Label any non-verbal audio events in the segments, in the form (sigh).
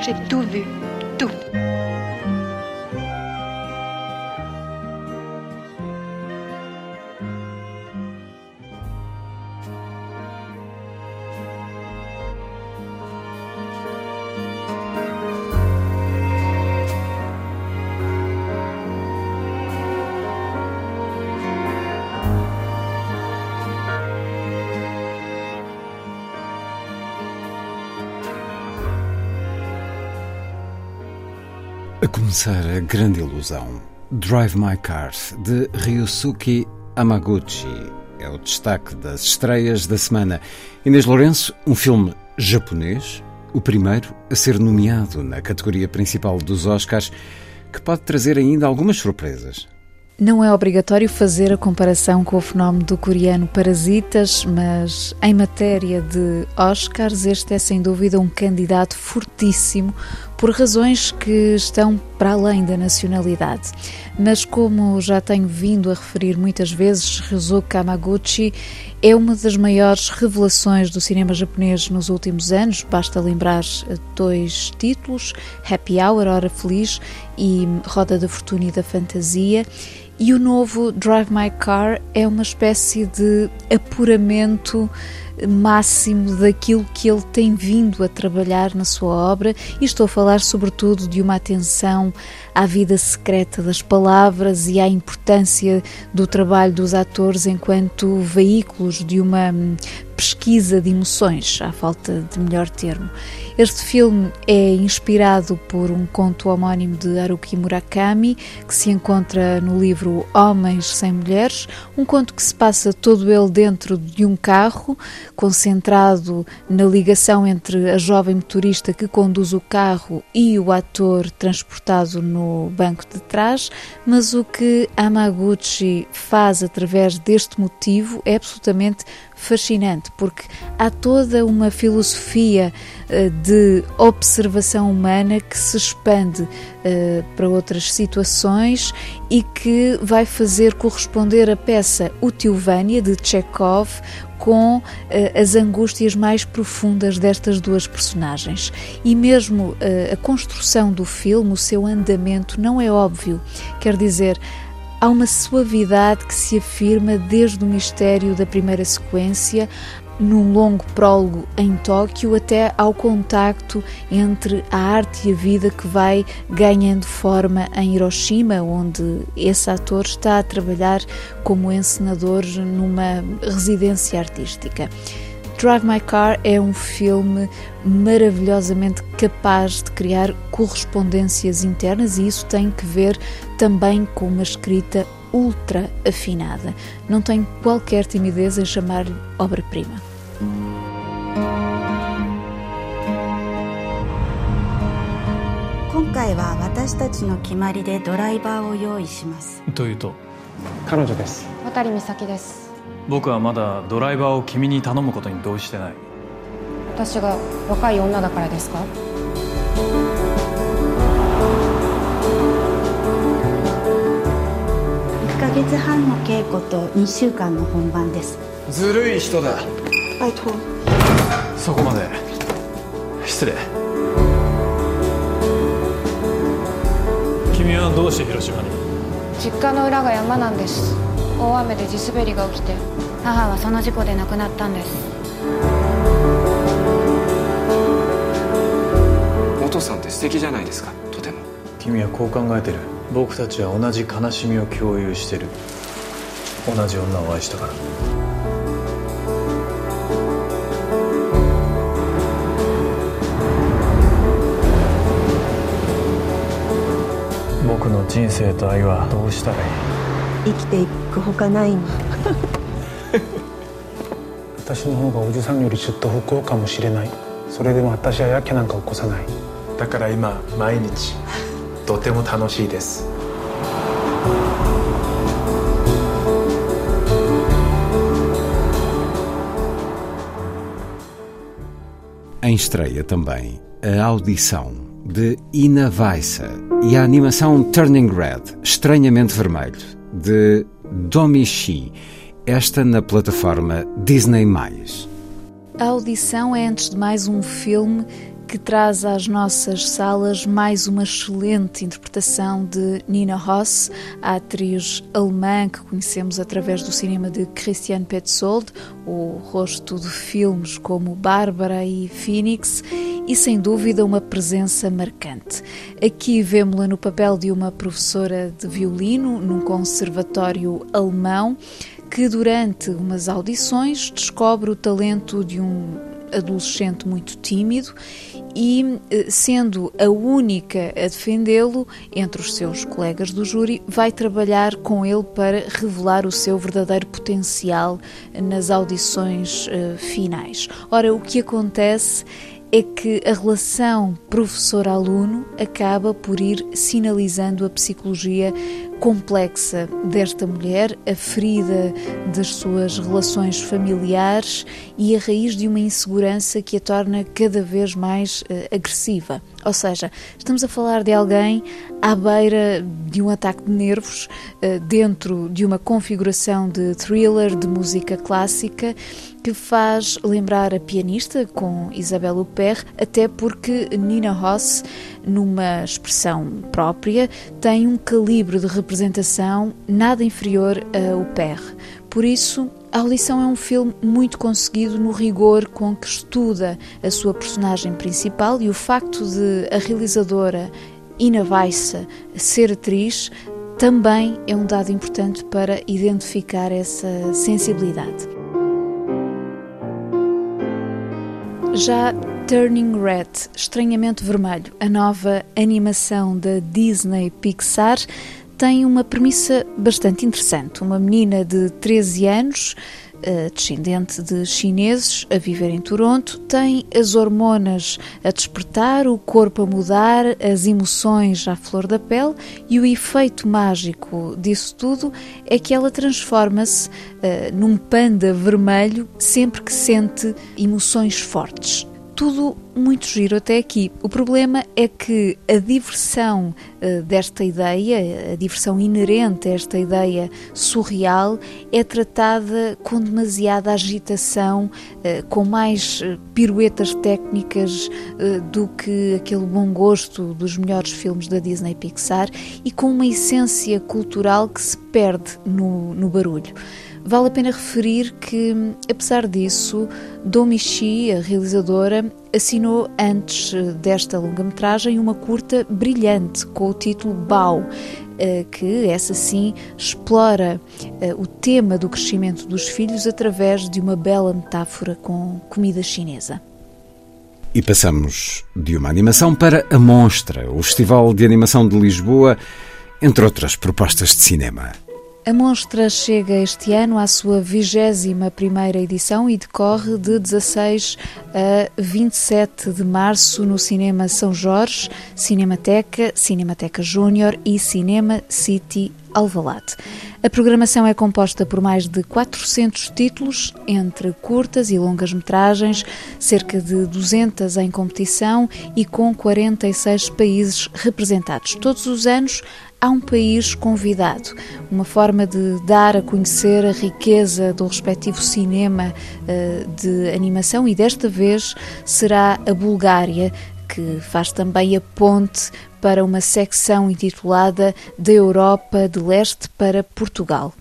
J'ai tout vu. Tout. Começar a grande ilusão. Drive My Car, de Ryusuke Amaguchi. É o destaque das estreias da semana. Inês Lourenço, um filme japonês, o primeiro a ser nomeado na categoria principal dos Oscars, que pode trazer ainda algumas surpresas. Não é obrigatório fazer a comparação com o fenómeno do coreano Parasitas, mas em matéria de Oscars, este é sem dúvida um candidato fortíssimo por razões que estão para além da nacionalidade. Mas, como já tenho vindo a referir muitas vezes, Rizuka Amaguchi é uma das maiores revelações do cinema japonês nos últimos anos. Basta lembrar dois títulos: Happy Hour, Hora Feliz e Roda da Fortuna e da Fantasia. E o novo Drive My Car é uma espécie de apuramento máximo daquilo que ele tem vindo a trabalhar na sua obra, e estou a falar sobretudo de uma atenção à vida secreta das palavras e à importância do trabalho dos atores enquanto veículos de uma pesquisa de emoções, à falta de melhor termo. Este filme é inspirado por um conto homónimo de Haruki Murakami, que se encontra no livro Homens Sem Mulheres, um conto que se passa todo ele dentro de um carro, concentrado na ligação entre a jovem motorista que conduz o carro e o ator transportado no banco de trás, mas o que Amaguchi faz através deste motivo é absolutamente fascinante, porque há toda uma filosofia uh, de observação humana que se expande uh, para outras situações e que vai fazer corresponder a peça O Tilvânia, de Chekhov, com uh, as angústias mais profundas destas duas personagens. E mesmo uh, a construção do filme, o seu andamento, não é óbvio. Quer dizer, há uma suavidade que se afirma desde o mistério da primeira sequência, num longo prólogo em Tóquio, até ao contacto entre a arte e a vida que vai ganhando forma em Hiroshima, onde esse ator está a trabalhar como encenador numa residência artística. Drive My Car é um filme maravilhosamente capaz de criar correspondências internas e isso tem que ver também com uma escrita ultra afinada. Não tenho qualquer timidez em chamar-lhe obra-prima. 私たちの決まりでドライバーを用意します。というと？彼女です。渡美咲です。僕はまだドライバーを君に頼むことに同意してない。私が若い女だからですか？1ヶ月半の稽古と2週間の本番です。ずるい人だ。バイト。そこまで。失礼君はどうして広島に？実家の裏が山なんです。大雨で地滑りが起きて母はその事故で亡くなったんです。お父さんって素敵じゃないですかとても。君はこう考えてる。僕たちは同じ悲しみを共有してる。同じ女を愛したから人生と愛はどうしたらいい？生きていくほかないの。(laughs) 私の方がおじさんよりちょっと不幸かもしれない。それでも私はやけなんか起こさない。だから今毎日 (laughs) とても楽しいです。Em estreia também a audição de Ina Weissa e a animação Turning Red, Estranhamente Vermelho, de Domi Shi, esta na plataforma Disney+. A audição é, antes de mais, um filme que traz às nossas salas mais uma excelente interpretação de Nina Hoss, a atriz alemã que conhecemos através do cinema de Christian Petzold, o rosto de filmes como Bárbara e Phoenix, e sem dúvida uma presença marcante. Aqui vemos-la no papel de uma professora de violino num conservatório alemão que durante umas audições descobre o talento de um adolescente muito tímido e, eh, sendo a única a defendê-lo entre os seus colegas do júri, vai trabalhar com ele para revelar o seu verdadeiro potencial nas audições uh, finais. Ora, o que acontece é que a relação professor-aluno acaba por ir sinalizando a psicologia complexa desta mulher, a ferida das suas relações familiares e a raiz de uma insegurança que a torna cada vez mais uh, agressiva. Ou seja, estamos a falar de alguém à beira de um ataque de nervos, uh, dentro de uma configuração de thriller de música clássica que faz lembrar a pianista com Isabelle Huppert, até porque Nina Ross, numa expressão própria, tem um calibre de representação nada inferior a Huppert. Por isso, a Audição é um filme muito conseguido no rigor com que estuda a sua personagem principal e o facto de a realizadora Ina Weissa ser atriz também é um dado importante para identificar essa sensibilidade. Já Turning Red, Estranhamente Vermelho, a nova animação da Disney Pixar, tem uma premissa bastante interessante. Uma menina de 13 anos, eh, descendente de chineses, a viver em Toronto, tem as hormonas a despertar, o corpo a mudar, as emoções à flor da pele e o efeito mágico disso tudo é que ela transforma-se uh, num panda vermelho sempre que sente emoções fortes tudo muito giro até aqui. O problema é que a diversão uh, desta ideia, a diversão inerente a esta ideia surreal, é tratada com demasiada agitação, uh, com mais uh, piruetas técnicas do que aquele bom gosto dos melhores filmes da Disney Pixar e com uma essência cultural que se perde no, no barulho. Vale a pena referir que, apesar disso, Domichi, a realizadora, assinou antes desta longa-metragem uma curta brilhante com o título Bao, eh, que essa sim explora eh, o tema do crescimento dos filhos através de uma bela metáfora com comida chinesa. E passamos de uma animação para a Monstra, o Festival de Animação de Lisboa, entre outras propostas de cinema. A mostra chega este ano à sua 21ª edição e decorre de 16 a 27 de março no Cinema São Jorge, Cinemateca, Cinemateca Júnior e Cinema City Alvalade. A programação é composta por mais de 400 títulos, entre curtas e longas metragens, cerca de 200 em competição e com 46 países representados. Todos os anos há um país convidado, uma forma de dar a conhecer a riqueza do respectivo cinema uh, de animação e desta vez será a Bulgária que faz também a ponte para uma secção intitulada Da Europa de Leste para Portugal.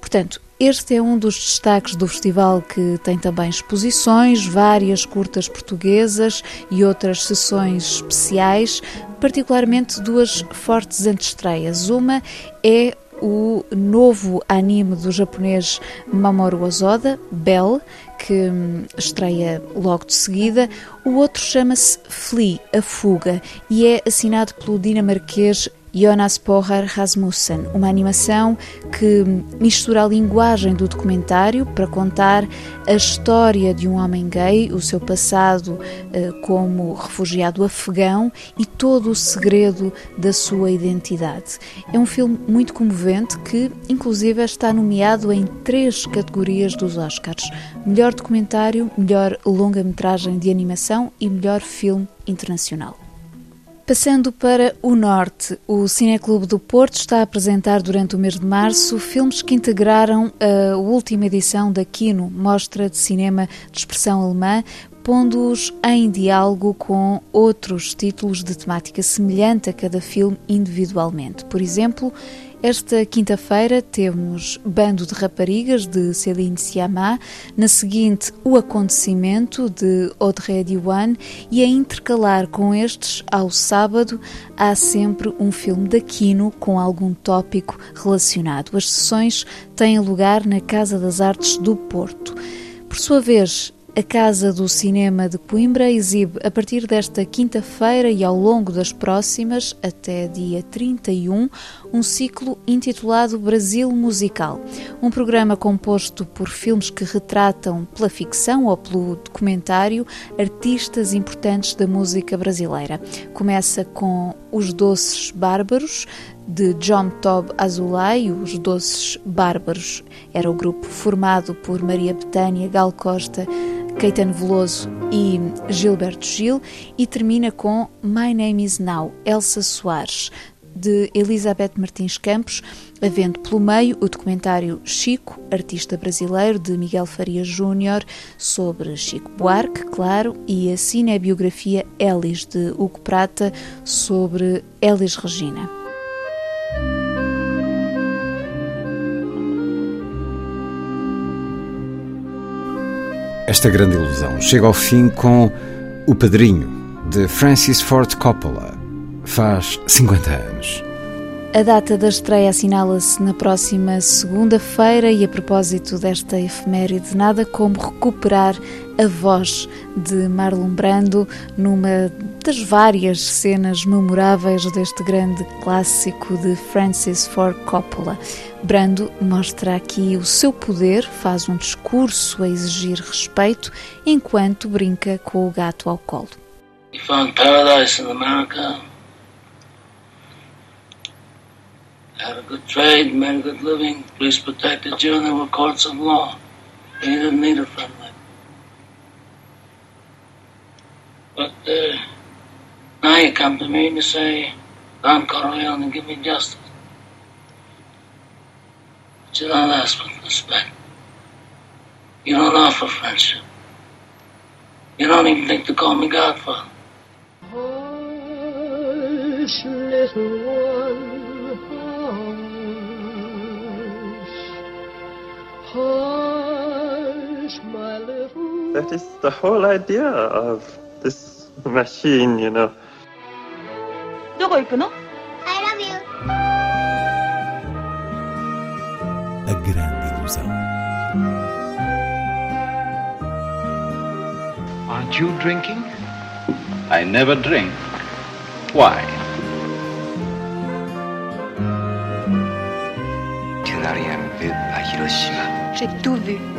Portanto, este é um dos destaques do festival que tem também exposições, várias curtas portuguesas e outras sessões especiais, particularmente duas fortes antestreias. Uma é o novo anime do japonês Mamoru Ozoda, Bell, que hum, estreia logo de seguida. O outro chama-se Flea, a fuga, e é assinado pelo dinamarquês Jonas Pohar Rasmussen, uma animação que mistura a linguagem do documentário para contar a história de um homem gay, o seu passado eh, como refugiado afegão e todo o segredo da sua identidade. É um filme muito comovente que, inclusive, está nomeado em três categorias dos Oscars: melhor documentário, melhor longa-metragem de animação e melhor filme internacional. Passando para o Norte, o Cineclube do Porto está a apresentar durante o mês de março filmes que integraram a última edição da Kino, Mostra de Cinema de Expressão Alemã, pondo-os em diálogo com outros títulos de temática semelhante a cada filme individualmente. Por exemplo, esta quinta-feira temos Bando de Raparigas de Céline Sciamma, na seguinte O Acontecimento de Audrey Diwan e a intercalar com estes, ao sábado, há sempre um filme da Kino com algum tópico relacionado. As sessões têm lugar na Casa das Artes do Porto. Por sua vez, a Casa do Cinema de Coimbra exibe a partir desta quinta-feira e ao longo das próximas, até dia 31, um ciclo intitulado Brasil Musical. Um programa composto por filmes que retratam, pela ficção ou pelo documentário, artistas importantes da música brasileira. Começa com Os Doces Bárbaros, de John Tob Azulay, os Doces Bárbaros. Era o grupo formado por Maria Betânia Gal Costa, Caetano Veloso e Gilberto Gil e termina com My Name is Now, Elsa Soares, de Elizabeth Martins Campos, havendo pelo meio o documentário Chico, artista brasileiro, de Miguel Faria Júnior, sobre Chico Buarque, claro, e a cinebiografia Elis, de Hugo Prata, sobre Elis Regina. Esta grande ilusão chega ao fim com O Padrinho, de Francis Ford Coppola. Faz 50 anos. A data da estreia assinala-se na próxima segunda-feira e a propósito desta efeméride, nada como recuperar a voz de Marlon Brando numa das várias cenas memoráveis deste grande clássico de Francis Ford Coppola. Brando mostra aqui o seu poder, faz um discurso a exigir respeito enquanto brinca com o gato ao colo. You found paradise in America. Had a good trade, made a good living, police protected you, and there were courts of law. You didn't need a friend But uh, now you come to me and you say, Don Corleone and give me justice. But you don't ask for respect. You don't offer friendship. You don't even think to call me Godfather. Hush, little one. That is the whole idea of this machine, you know. どこ行くの I love you. A grande ilusão. Aren't you drinking? I never drink. Why? J'ai tout vu.